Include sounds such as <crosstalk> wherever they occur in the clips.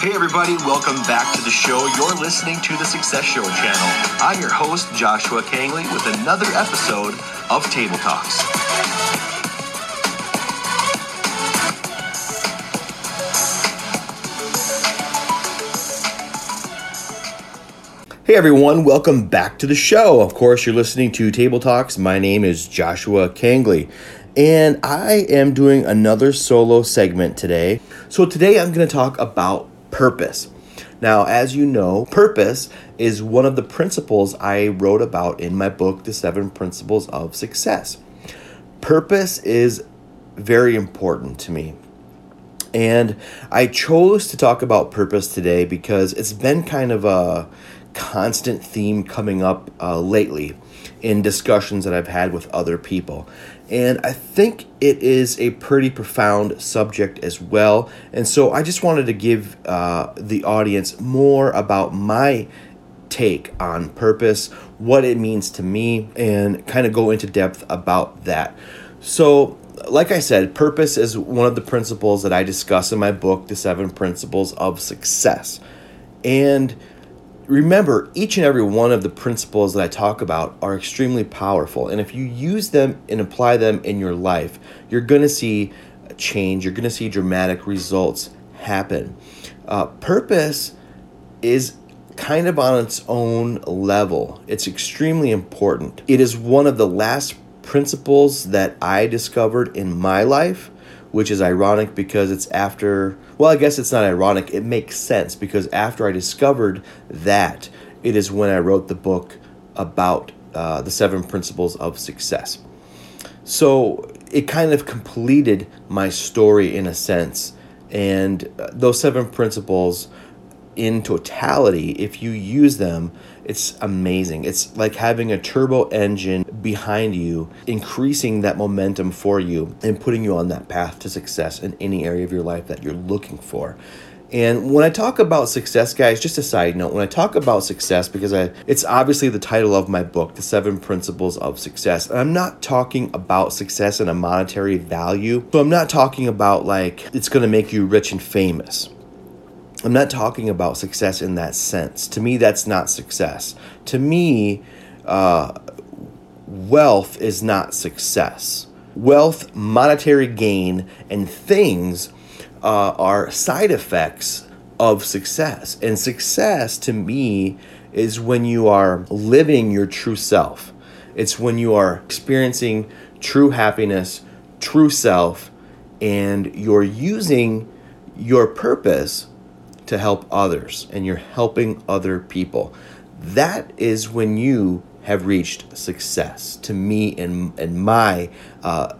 Hey, everybody, welcome back to the show. You're listening to the Success Show channel. I'm your host, Joshua Kangley, with another episode of Table Talks. Hey everyone, welcome back to the show. Of course, you're listening to Table Talks. My name is Joshua Kangley, and I am doing another solo segment today. So, today I'm going to talk about purpose. Now, as you know, purpose is one of the principles I wrote about in my book, The Seven Principles of Success. Purpose is very important to me. And I chose to talk about purpose today because it's been kind of a constant theme coming up uh, lately in discussions that I've had with other people. And I think it is a pretty profound subject as well. And so I just wanted to give uh, the audience more about my take on purpose, what it means to me, and kind of go into depth about that. So, like I said, purpose is one of the principles that I discuss in my book, The Seven Principles of Success. And remember, each and every one of the principles that I talk about are extremely powerful. And if you use them and apply them in your life, you're going to see change, you're going to see dramatic results happen. Uh, purpose is kind of on its own level, it's extremely important. It is one of the last principles that I discovered in my life which is ironic because it's after, well, I guess it's not ironic. It makes sense because after I discovered that, it is when I wrote the book about uh, the seven principles of success. So it kind of completed my story in a sense. And uh, those seven principles, in totality, if you use them, it's amazing. It's like having a turbo engine behind you, increasing that momentum for you and putting you on that path to success in any area of your life that you're looking for. And when I talk about success, guys, just a side note, when I talk about success, because I, it's obviously the title of my book, The Seven Principles of Success, and I'm not talking about success in a monetary value. So I'm not talking about like it's going to make you rich and famous. I'm not talking about success in that sense. To me, that's not success. To me, uh, wealth is not success. Wealth, monetary gain, and things uh, are side effects of success. And success to me is when you are living your true self, it's when you are experiencing true happiness, true self, and you're using your purpose to help others and you're helping other people. That is when you have reached success to me in, in my uh,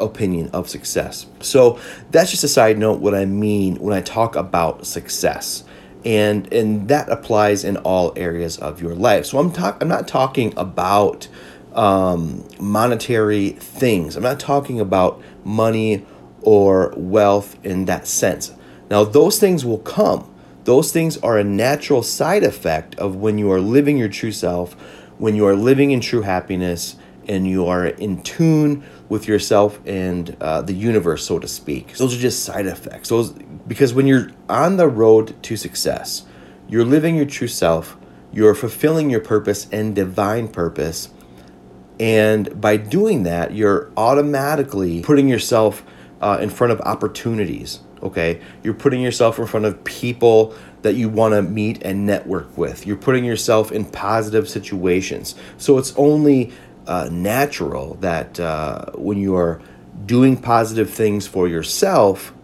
opinion of success. So that's just a side note what I mean when I talk about success. And and that applies in all areas of your life. So I'm talk I'm not talking about um, monetary things. I'm not talking about money or wealth in that sense. Now those things will come. Those things are a natural side effect of when you are living your true self, when you are living in true happiness and you are in tune with yourself and uh, the universe, so to speak. Those are just side effects. Those because when you're on the road to success, you're living your true self, you're fulfilling your purpose and divine purpose. And by doing that, you're automatically putting yourself uh, in front of opportunities. Okay, you're putting yourself in front of people that you want to meet and network with. You're putting yourself in positive situations. So it's only uh, natural that uh, when you are doing positive things for yourself,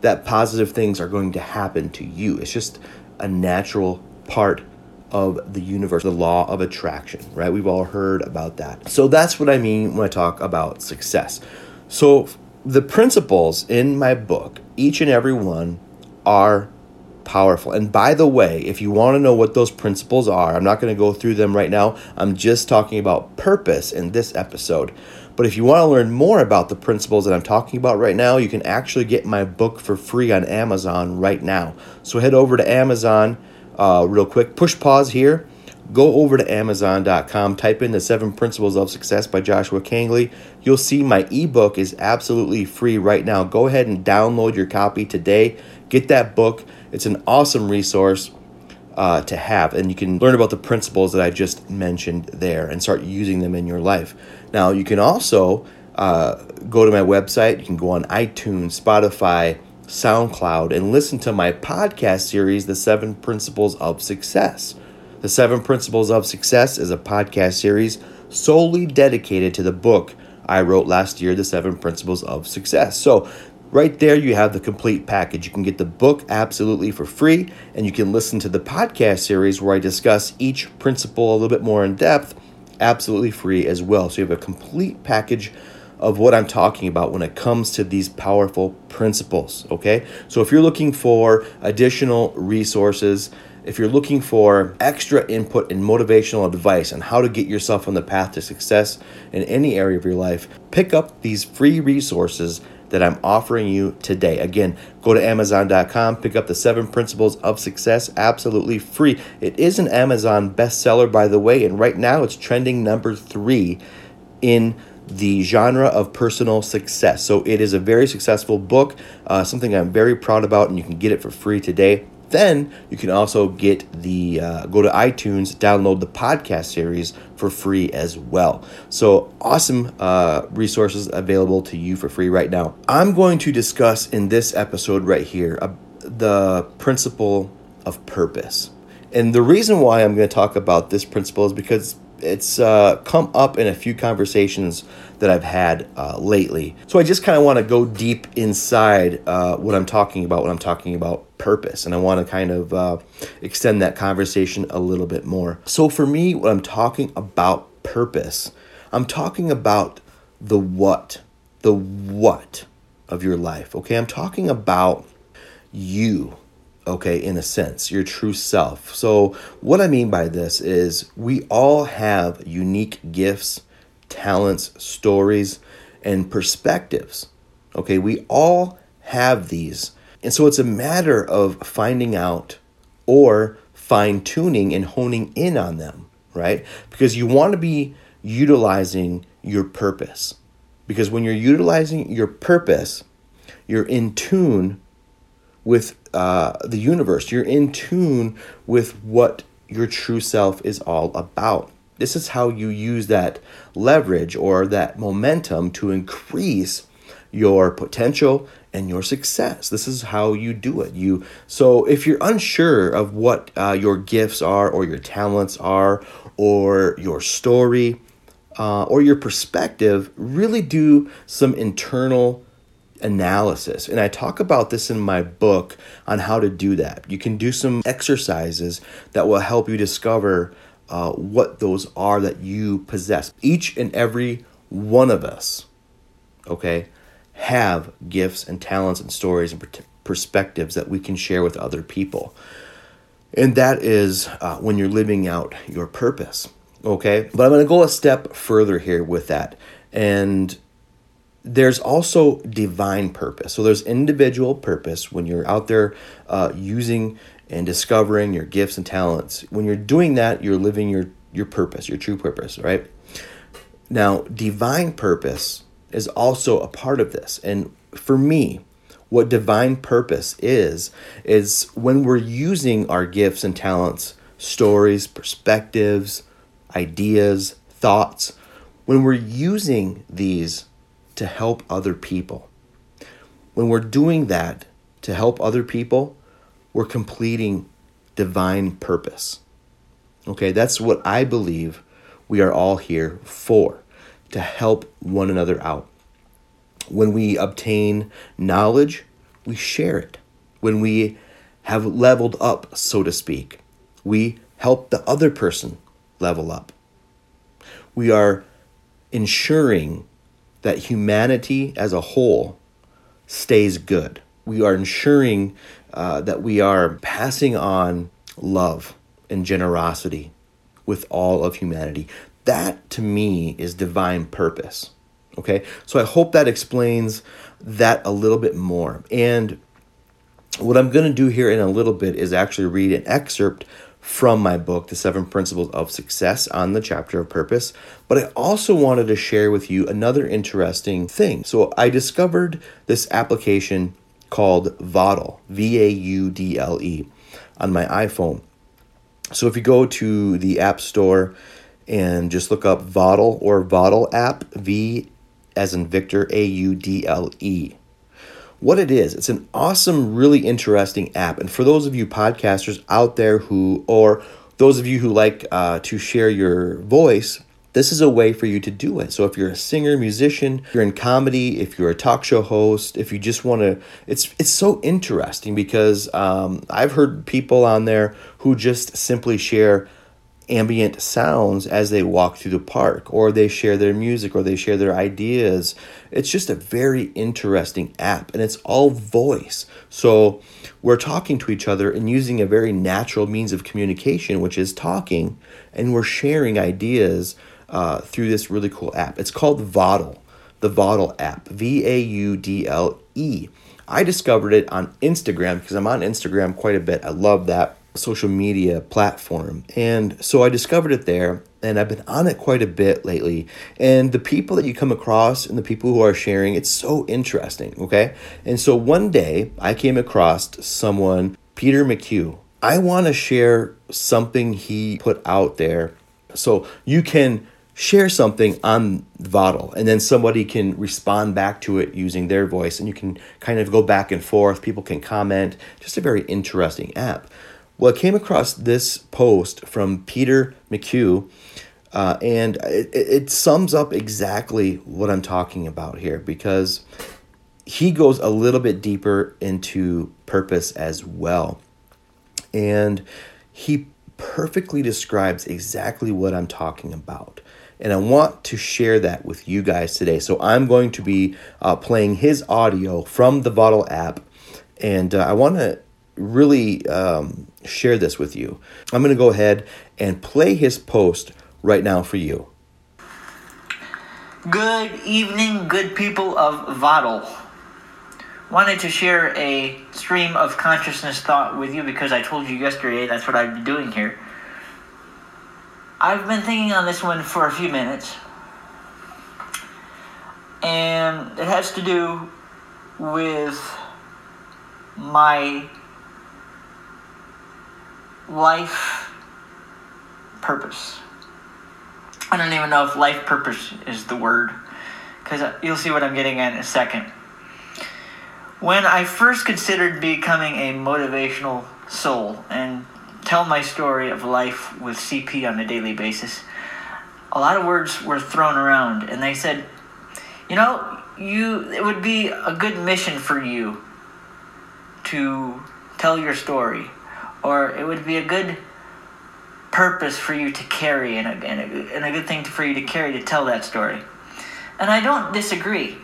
that positive things are going to happen to you. It's just a natural part of the universe, the law of attraction, right? We've all heard about that. So that's what I mean when I talk about success. So the principles in my book, each and every one, are powerful. And by the way, if you want to know what those principles are, I'm not going to go through them right now. I'm just talking about purpose in this episode. But if you want to learn more about the principles that I'm talking about right now, you can actually get my book for free on Amazon right now. So head over to Amazon uh, real quick. Push pause here. Go over to Amazon.com, type in the Seven Principles of Success by Joshua Kangley. You'll see my ebook is absolutely free right now. Go ahead and download your copy today. Get that book. It's an awesome resource uh, to have, and you can learn about the principles that I just mentioned there and start using them in your life. Now, you can also uh, go to my website. You can go on iTunes, Spotify, SoundCloud, and listen to my podcast series, The Seven Principles of Success. The Seven Principles of Success is a podcast series solely dedicated to the book I wrote last year, The Seven Principles of Success. So, right there, you have the complete package. You can get the book absolutely for free, and you can listen to the podcast series where I discuss each principle a little bit more in depth absolutely free as well. So, you have a complete package of what I'm talking about when it comes to these powerful principles. Okay, so if you're looking for additional resources, if you're looking for extra input and motivational advice on how to get yourself on the path to success in any area of your life, pick up these free resources that I'm offering you today. Again, go to Amazon.com, pick up the seven principles of success absolutely free. It is an Amazon bestseller, by the way, and right now it's trending number three in the genre of personal success. So it is a very successful book, uh, something I'm very proud about, and you can get it for free today. Then you can also get the uh, go to iTunes, download the podcast series for free as well. So awesome uh, resources available to you for free right now. I'm going to discuss in this episode right here uh, the principle of purpose. And the reason why I'm going to talk about this principle is because it's uh, come up in a few conversations that I've had uh, lately. So I just kind of want to go deep inside uh, what I'm talking about when I'm talking about purpose, and I want to kind of uh, extend that conversation a little bit more. So for me, when I'm talking about purpose, I'm talking about the what, the what of your life. Okay, I'm talking about you okay, in a sense, your true self. So, what I mean by this is we all have unique gifts, talents, stories, and perspectives. Okay, we all have these. And so it's a matter of finding out or fine tuning and honing in on them, right? Because you want to be utilizing your purpose. Because when you're utilizing your purpose, you're in tune with uh, the universe. You're in tune with what your true self is all about. This is how you use that leverage or that momentum to increase your potential and your success. This is how you do it. You so if you're unsure of what uh, your gifts are or your talents are or your story uh, or your perspective, really do some internal analysis. And I talk about this in my book on how to do that. You can do some exercises that will help you discover uh, what those are that you possess. Each and every one of us, okay, have gifts and talents and stories and perspectives that we can share with other people. And that is uh, when you're living out your purpose. Okay. But I'm going to go a step further here with that. And there's also divine purpose. So there's individual purpose when you're out there uh, using and discovering your gifts and talents. When you're doing that, you're living your your purpose, your true purpose, right? Now, divine purpose is also a part of this. And for me, what divine purpose is is when we're using our gifts and talents, stories, perspectives, ideas, thoughts, when we're using these to help other people. When we're doing that to help other people, we're completing divine purpose. Okay, that's what I believe we are all here for to help one another out. When we obtain knowledge, we share it. When we have leveled up, so to speak, we help the other person level up. We are ensuring that humanity as a whole stays good. We are ensuring uh, that we are passing on love and generosity with all of humanity. That to me is divine purpose. Okay, so I hope that explains that a little bit more. And what I'm going to do here in a little bit is actually read an excerpt from my book, The Seven Principles of Success, on the chapter of purpose. But I also wanted to share with you another interesting thing. So I discovered this application called Vaudle, V A U D L E, on my iPhone. So if you go to the App Store and just look up Vaudle or Vaudle app, V as in Victor, A U D L E. What it is, it's an awesome, really interesting app. And for those of you podcasters out there who, or those of you who like uh, to share your voice, this is a way for you to do it. So if you're a singer, musician, you're in comedy, if you're a talk show host, if you just want to, it's it's so interesting because um, I've heard people on there who just simply share ambient sounds as they walk through the park or they share their music or they share their ideas. It's just a very interesting app and it's all voice. So we're talking to each other and using a very natural means of communication, which is talking, and we're sharing ideas uh, through this really cool app. It's called Vaudle, the Vaudle app, V A U D L E. I discovered it on Instagram because I'm on Instagram quite a bit. I love that social media platform. And so I discovered it there and I've been on it quite a bit lately. And the people that you come across and the people who are sharing, it's so interesting, okay? And so one day I came across someone, Peter McHugh. I want to share something he put out there so you can share something on Vaudle and then somebody can respond back to it using their voice and you can kind of go back and forth. People can comment. Just a very interesting app. Well, I came across this post from Peter McHugh, uh, and it, it sums up exactly what I'm talking about here because he goes a little bit deeper into purpose as well. And he perfectly describes exactly what I'm talking about. And I want to share that with you guys today. So I'm going to be uh, playing his audio from the Vaudle app. And uh, I want to really um, share this with you. I'm going to go ahead and play his post right now for you. Good evening, good people of Vaudle. Wanted to share a stream of consciousness thought with you because I told you yesterday that's what I'd be doing here. I've been thinking on this one for a few minutes, and it has to do with my life purpose. I don't even know if life purpose is the word, because uh, you'll see what I'm getting at in a second. When I first considered becoming a motivational soul and tell my story of life with CP on a daily basis, a lot of words were thrown around, and they said, you know, you it would be a good mission for you to tell your story or it would be a good purpose for you to carry and a, and a, and a good thing for you to carry to tell that story. And I don't disagree.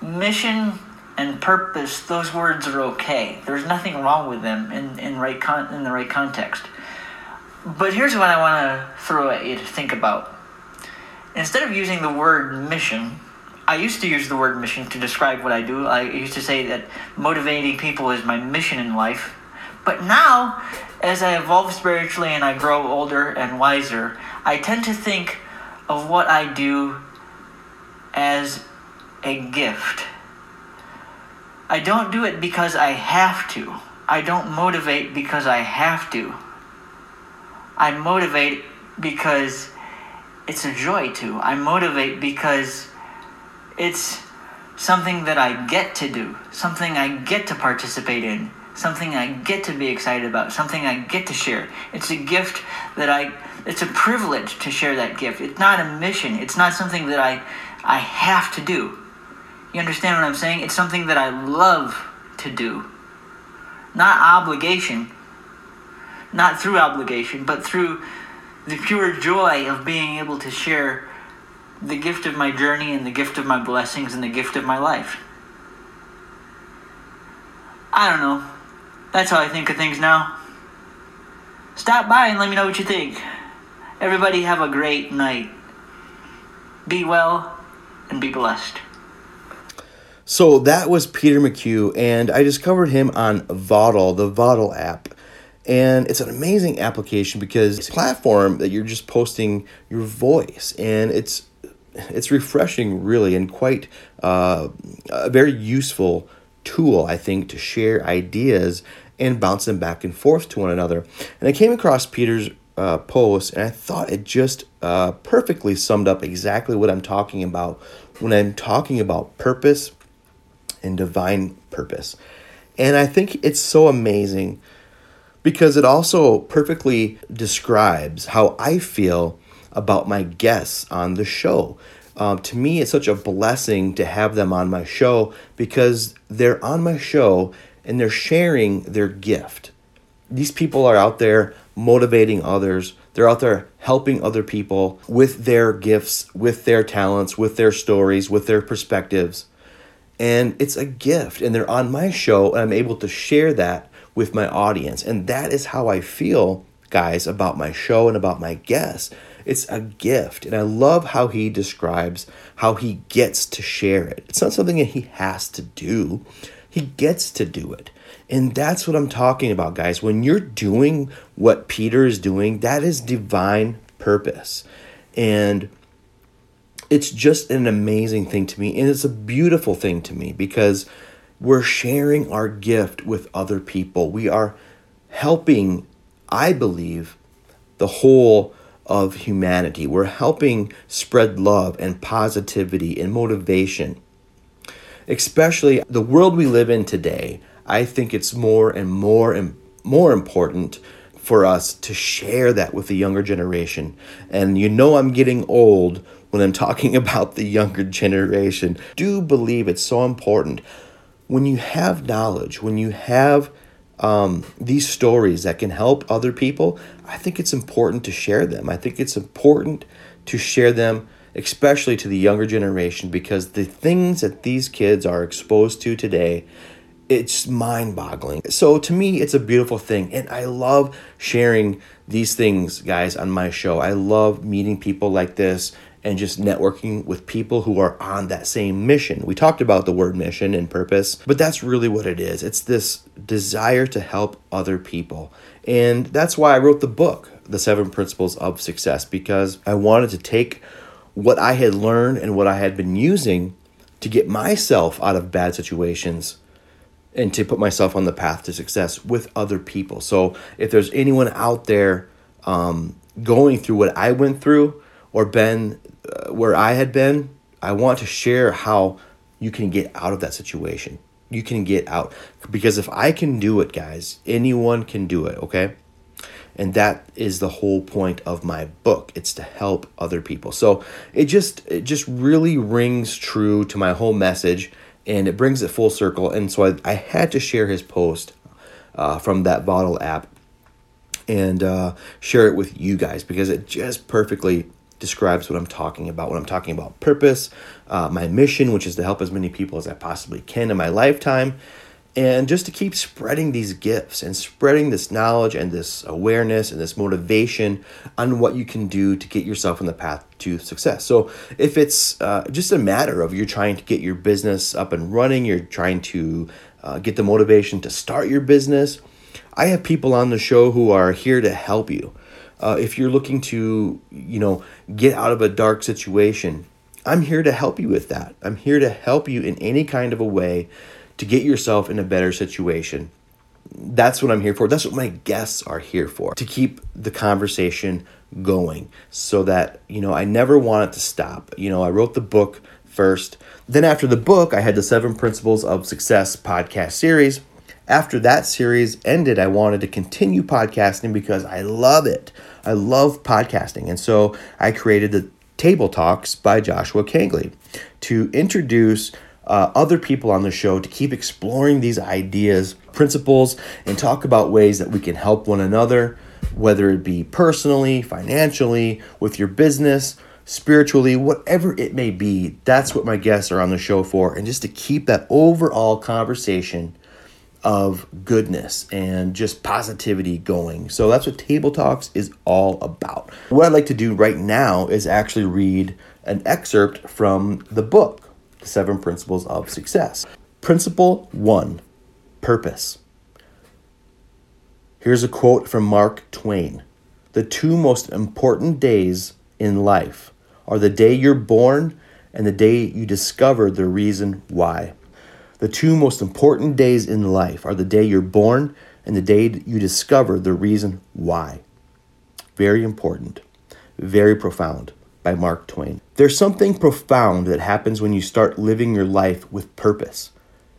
Mission and purpose, those words are okay. There's nothing wrong with them in, in, right con- in the right context. But here's what I want to throw at you to think about. Instead of using the word mission, I used to use the word mission to describe what I do. I used to say that motivating people is my mission in life but now, as I evolve spiritually and I grow older and wiser, I tend to think of what I do as a gift. I don't do it because I have to. I don't motivate because I have to. I motivate because it's a joy to. I motivate because it's something that I get to do, something I get to participate in something I get to be excited about, something I get to share. It's a gift that I it's a privilege to share that gift. It's not a mission. It's not something that I I have to do. You understand what I'm saying? It's something that I love to do. Not obligation. Not through obligation, but through the pure joy of being able to share the gift of my journey and the gift of my blessings and the gift of my life. I don't know. That's how I think of things now. Stop by and let me know what you think. Everybody have a great night. Be well and be blessed. So that was Peter McHugh, and I discovered him on Vaudle, the Vaudle app. And it's an amazing application because it's a platform that you're just posting your voice and it's it's refreshing really and quite uh, a very useful tool I think to share ideas and bounce them back and forth to one another. And I came across Peter's uh, post and I thought it just uh, perfectly summed up exactly what I'm talking about when I'm talking about purpose and divine purpose. And I think it's so amazing because it also perfectly describes how I feel about my guests on the show. Um, to me, it's such a blessing to have them on my show because they're on my show and they're sharing their gift. These people are out there motivating others. They're out there helping other people with their gifts, with their talents, with their stories, with their perspectives. And it's a gift. And they're on my show, and I'm able to share that with my audience. And that is how I feel, guys, about my show and about my guests. It's a gift. And I love how he describes how he gets to share it. It's not something that he has to do, he gets to do it. And that's what I'm talking about, guys. When you're doing what Peter is doing, that is divine purpose. And it's just an amazing thing to me. And it's a beautiful thing to me because we're sharing our gift with other people. We are helping, I believe, the whole of humanity. We're helping spread love and positivity and motivation. Especially the world we live in today, I think it's more and more and more important for us to share that with the younger generation. And you know, I'm getting old when I'm talking <laughs> about the younger generation. Do believe it's so important when you have knowledge, when you have um, these stories that can help other people, I think it's important to share them. I think it's important to share them, especially to the younger generation, because the things that these kids are exposed to today, it's mind boggling. So to me, it's a beautiful thing. And I love sharing these things, guys, on my show. I love meeting people like this and just networking with people who are on that same mission. We talked about the word mission and purpose, but that's really what it is. It's this desire to help other people. And that's why I wrote the book, The Seven Principles of Success, because I wanted to take what I had learned and what I had been using to get myself out of bad situations and to put myself on the path to success with other people. So if there's anyone out there um, going through what I went through or been uh, where I had been, I want to share how you can get out of that situation. You can get out because if I can do it, guys, anyone can do it, okay? And that is the whole point of my book. It's to help other people. So it just it just really rings true to my whole message and it brings it full circle. And so I, I had to share his post uh, from that Vaudle app and uh, share it with you guys because it just perfectly describes what I'm talking about when I'm talking about purpose, uh, my mission, which is to help as many people as I possibly can in my lifetime, and just to keep spreading these gifts and spreading this knowledge and this awareness and this motivation on what you can do to get yourself on the path to success. So, if it's uh, just a matter of you're trying to get your business up and running, you're trying to uh, get the motivation to start your business, I have people on the show who are here to help you. Uh, if you're looking to, you know, get out of a dark situation, I'm here to help you with that. I'm here to help you in any kind of a way to get yourself in a better situation. That's what I'm here for. That's what my guests are here for to keep the conversation going so that, you know, I never want it to stop. You know, I wrote the book first. Then, after the book, I had the Seven Principles of Success podcast series after that series ended, I wanted to continue podcasting because I love it. I love podcasting. And so I created the Table Talks by Joshua Kangley to introduce uh, other people on the show to keep exploring these ideas, principles, and talk about ways that we can help one another, whether it be personally, financially, with your business, spiritually, whatever it may be. That's what my guests are on the show for. And just to keep that overall conversation of goodness and just positivity going. So that's what Table Talks is all about. What I'd like to do right now is actually read an excerpt from the book, Seven Principles of Success. Principle one Purpose. Here's a quote from Mark Twain The two most important days in life are the day you're born and the day you discover the reason why. The two most important days in life are the day you're born and the day you discover the reason why. Very important, very profound by Mark Twain. There's something profound that happens when you start living your life with purpose.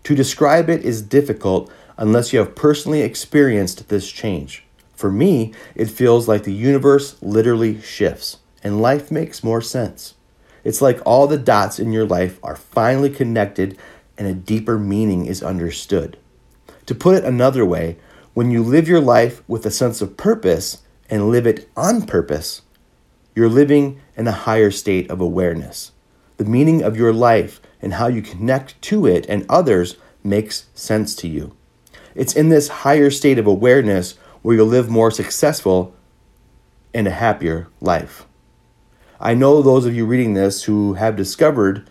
To describe it is difficult unless you have personally experienced this change. For me, it feels like the universe literally shifts and life makes more sense. It's like all the dots in your life are finally connected and a deeper meaning is understood. To put it another way, when you live your life with a sense of purpose and live it on purpose, you're living in a higher state of awareness. The meaning of your life and how you connect to it and others makes sense to you. It's in this higher state of awareness where you'll live more successful and a happier life. I know those of you reading this who have discovered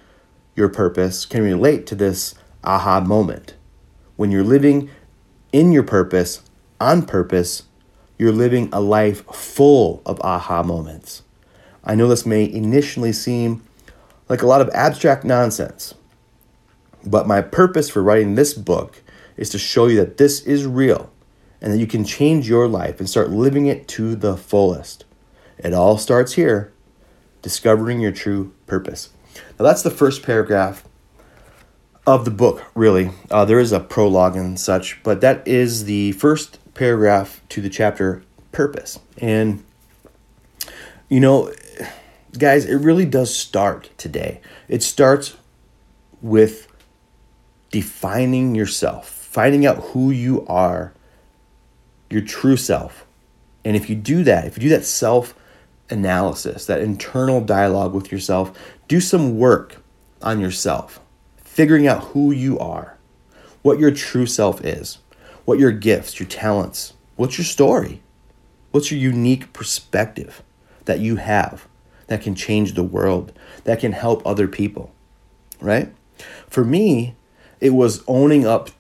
your purpose can relate to this aha moment. When you're living in your purpose, on purpose, you're living a life full of aha moments. I know this may initially seem like a lot of abstract nonsense, but my purpose for writing this book is to show you that this is real and that you can change your life and start living it to the fullest. It all starts here discovering your true purpose. Now, that's the first paragraph of the book, really. Uh, there is a prologue and such, but that is the first paragraph to the chapter Purpose. And, you know, guys, it really does start today. It starts with defining yourself, finding out who you are, your true self. And if you do that, if you do that self analysis, that internal dialogue with yourself, do some work on yourself, figuring out who you are, what your true self is, what your gifts, your talents, what's your story, what's your unique perspective that you have that can change the world, that can help other people, right? For me, it was owning up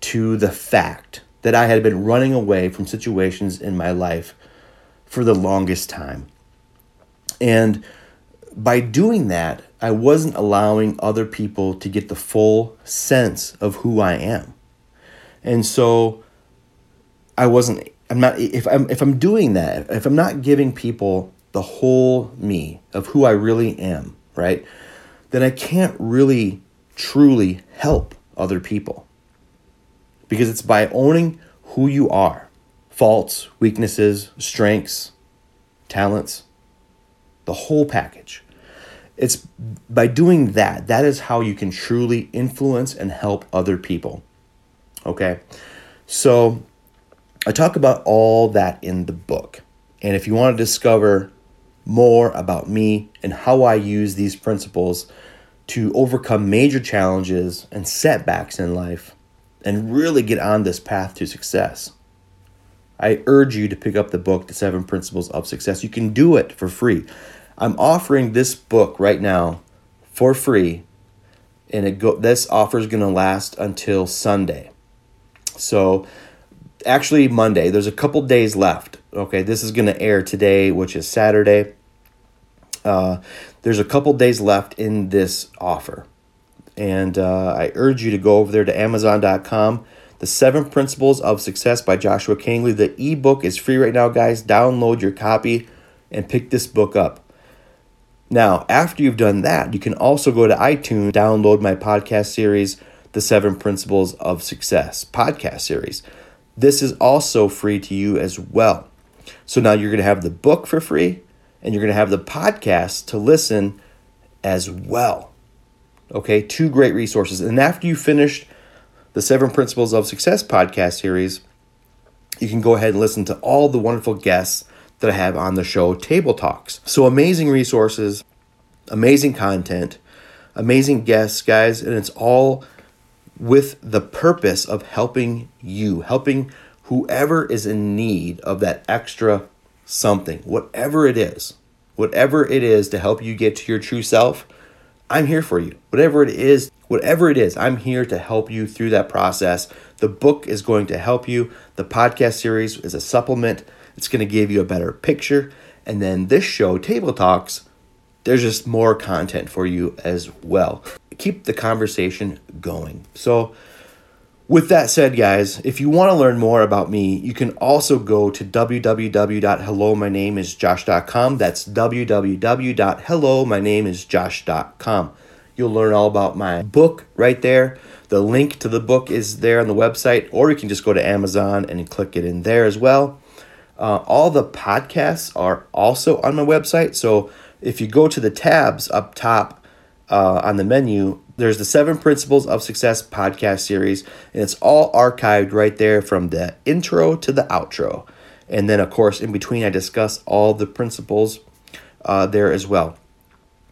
to the fact that I had been running away from situations in my life for the longest time. And by doing that, I wasn't allowing other people to get the full sense of who I am. And so I wasn't I'm not if I'm if I'm doing that, if I'm not giving people the whole me of who I really am, right? Then I can't really truly help other people. Because it's by owning who you are faults, weaknesses, strengths, talents, the whole package. It's by doing that, that is how you can truly influence and help other people. Okay? So I talk about all that in the book. And if you want to discover more about me and how I use these principles to overcome major challenges and setbacks in life and really get on this path to success, I urge you to pick up the book, The Seven Principles of Success. You can do it for free. I'm offering this book right now for free, and it go, this offer is going to last until Sunday. So, actually, Monday. There's a couple days left. Okay, this is going to air today, which is Saturday. Uh, there's a couple days left in this offer, and uh, I urge you to go over there to Amazon.com the Seven Principles of Success by Joshua Kangley. The ebook is free right now, guys. Download your copy and pick this book up. Now, after you've done that, you can also go to iTunes, download my podcast series, The Seven Principles of Success podcast series. This is also free to you as well. So now you're going to have the book for free and you're going to have the podcast to listen as well. Okay, two great resources. And after you finished the Seven Principles of Success podcast series, you can go ahead and listen to all the wonderful guests that I have on the show, Table Talks. So amazing resources, amazing content, amazing guests, guys, and it's all with the purpose of helping you, helping whoever is in need of that extra something, whatever it is, whatever it is to help you get to your true self. I'm here for you. Whatever it is, whatever it is, I'm here to help you through that process. The book is going to help you. The podcast series is a supplement. It's going to give you a better picture. And then this show, Table Talks, there's just more content for you as well. Keep the conversation going. So, with that said, guys, if you want to learn more about me, you can also go to www.hellomynameisjosh.com. That's www.hellomynameisjosh.com. You'll learn all about my book right there. The link to the book is there on the website, or you can just go to Amazon and click it in there as well. Uh, all the podcasts are also on my website. So if you go to the tabs up top uh, on the menu, there's the Seven Principles of Success podcast series, and it's all archived right there from the intro to the outro. And then, of course, in between, I discuss all the principles uh, there as well.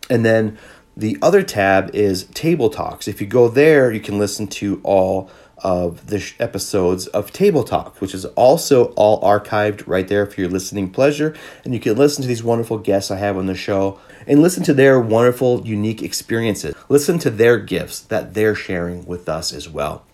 And then the other tab is Table Talks. If you go there, you can listen to all of the episodes of Table Talk, which is also all archived right there for your listening pleasure. And you can listen to these wonderful guests I have on the show and listen to their wonderful, unique experiences. Listen to their gifts that they're sharing with us as well.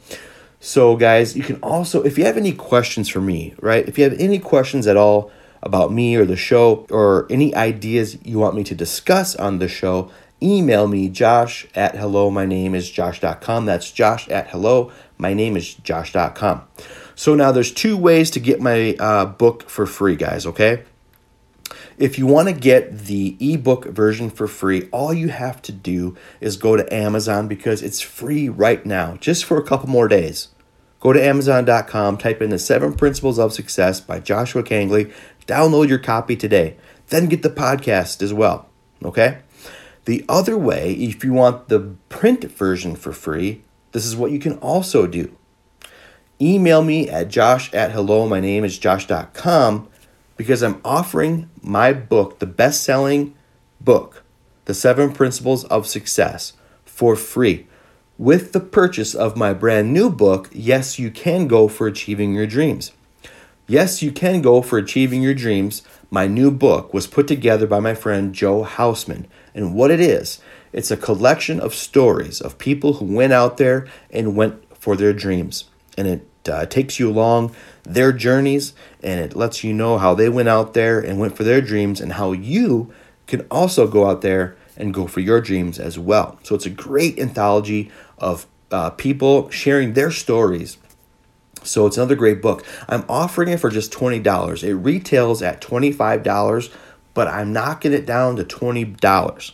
So, guys, you can also, if you have any questions for me, right? If you have any questions at all about me or the show or any ideas you want me to discuss on the show, email me, josh at hello, my name is josh.com. That's josh at hello, my name is josh.com. So now there's two ways to get my uh, book for free, guys, okay? If you want to get the ebook version for free, all you have to do is go to Amazon because it's free right now, just for a couple more days. Go to Amazon.com, type in the Seven Principles of Success by Joshua Kangley, download your copy today, then get the podcast as well, okay? The other way, if you want the print version for free, this is what you can also do. Email me at josh at hello, my name is josh.com because I'm offering my book, the best selling book, The Seven Principles of Success, for free. With the purchase of my brand new book, Yes, You Can Go for Achieving Your Dreams. Yes, You Can Go for Achieving Your Dreams, my new book, was put together by my friend Joe Hausman. And what it is, it's a collection of stories of people who went out there and went for their dreams. And it uh, takes you along their journeys and it lets you know how they went out there and went for their dreams and how you can also go out there and go for your dreams as well. So it's a great anthology of uh, people sharing their stories. So it's another great book. I'm offering it for just $20. It retails at $25, but I'm knocking it down to $20.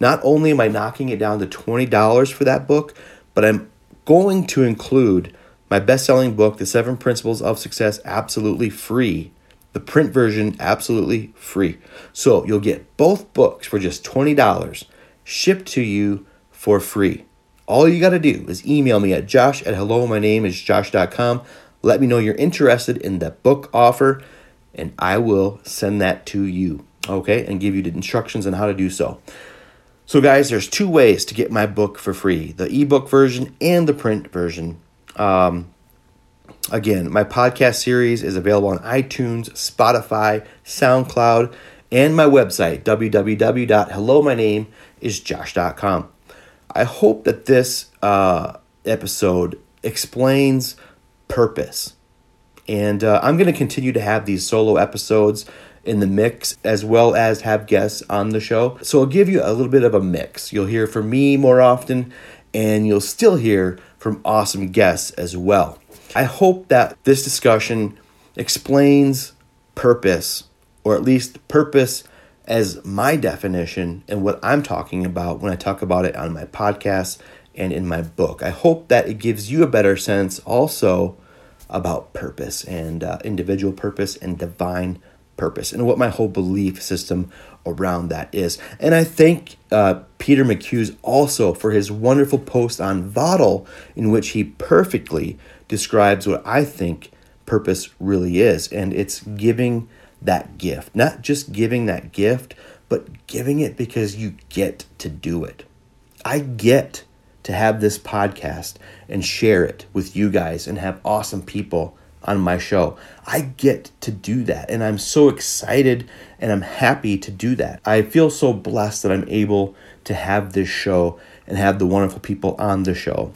Not only am I knocking it down to $20 for that book, but I'm going to include my best selling book, The Seven Principles of Success, absolutely free. The print version, absolutely free. So you'll get both books for just $20 shipped to you for free. All you got to do is email me at josh at hello, my name is josh.com. Let me know you're interested in the book offer, and I will send that to you, okay, and give you the instructions on how to do so. So, guys, there's two ways to get my book for free the ebook version and the print version. Um, again, my podcast series is available on iTunes, Spotify, SoundCloud, and my website, www.hellomynameisjosh.com. I hope that this uh, episode explains purpose. And uh, I'm going to continue to have these solo episodes in the mix as well as have guests on the show. So I'll give you a little bit of a mix. You'll hear from me more often, and you'll still hear from awesome guests as well. I hope that this discussion explains purpose, or at least purpose as my definition and what I'm talking about when I talk about it on my podcast and in my book. I hope that it gives you a better sense also about purpose and uh, individual purpose and divine purpose and what my whole belief system around that is. And I thank uh, Peter McHughes also for his wonderful post on Vaudle, in which he perfectly describes what I think purpose really is. And it's giving that gift, not just giving that gift, but giving it because you get to do it. I get to have this podcast and share it with you guys and have awesome people on my show. I get to do that, and I'm so excited and I'm happy to do that. I feel so blessed that I'm able to have this show and have the wonderful people on the show.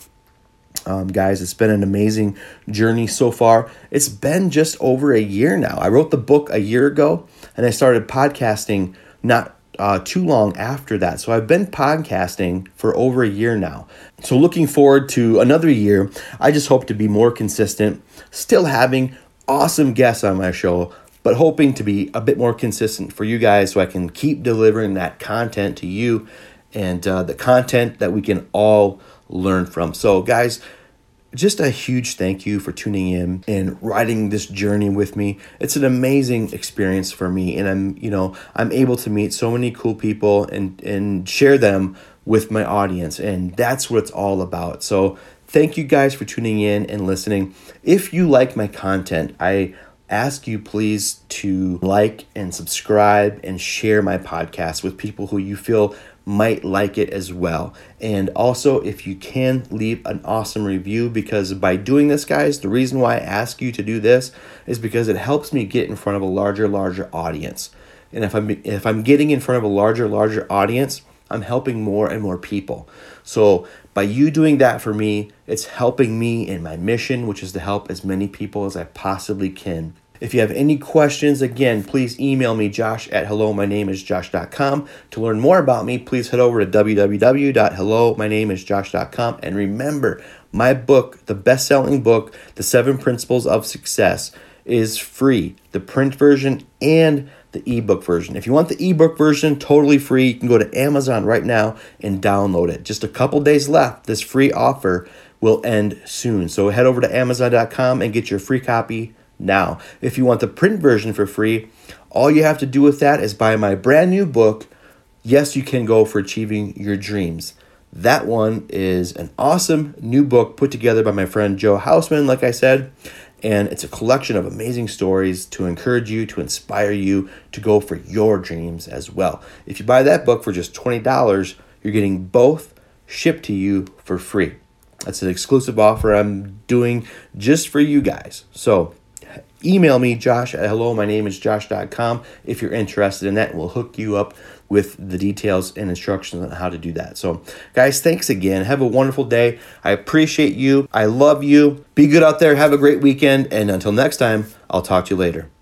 Um, guys, it's been an amazing journey so far. It's been just over a year now. I wrote the book a year ago, and I started podcasting not uh, too long after that. So I've been podcasting for over a year now. So looking forward to another year. I just hope to be more consistent, still having awesome guests on my show, but hoping to be a bit more consistent for you guys so I can keep delivering that content to you and uh, the content that we can all learn from. So, guys, just a huge thank you for tuning in and riding this journey with me. It's an amazing experience for me and I'm, you know, I'm able to meet so many cool people and and share them with my audience and that's what it's all about. So, thank you guys for tuning in and listening. If you like my content, I ask you please to like and subscribe and share my podcast with people who you feel might like it as well. And also, if you can, leave an awesome review because by doing this, guys, the reason why I ask you to do this is because it helps me get in front of a larger, larger audience. And if I'm if I'm getting in front of a larger, larger audience, I'm helping more and more people. So by you doing that for me, it's helping me in my mission, which is to help as many people as I possibly can. If you have any questions, again, please email me, josh at hello, my name is josh.com. To learn more about me, please head over to www.hello, my name is josh.com. And remember, my book, the best selling book, The Seven Principles of Success, is free the print version and the ebook version. If you want the ebook version totally free, you can go to Amazon right now and download it. Just a couple days left. This free offer will end soon. So head over to amazon.com and get your free copy now. If you want the print version for free, all you have to do with that is buy my brand new book, Yes, You Can Go for Achieving Your Dreams. That one is an awesome new book put together by my friend Joe Hausman, like I said, and it's a collection of amazing stories to encourage you, to inspire you to go for your dreams as well. If you buy that book for just $20, you're getting both shipped to you for free. That's an exclusive offer I'm doing just for you guys. So email me, josh hello, my name is josh.com, if you're interested in that. We'll hook you up with the details and instructions on how to do that. So, guys, thanks again. Have a wonderful day. I appreciate you. I love you. Be good out there. Have a great weekend. And until next time, I'll talk to you later.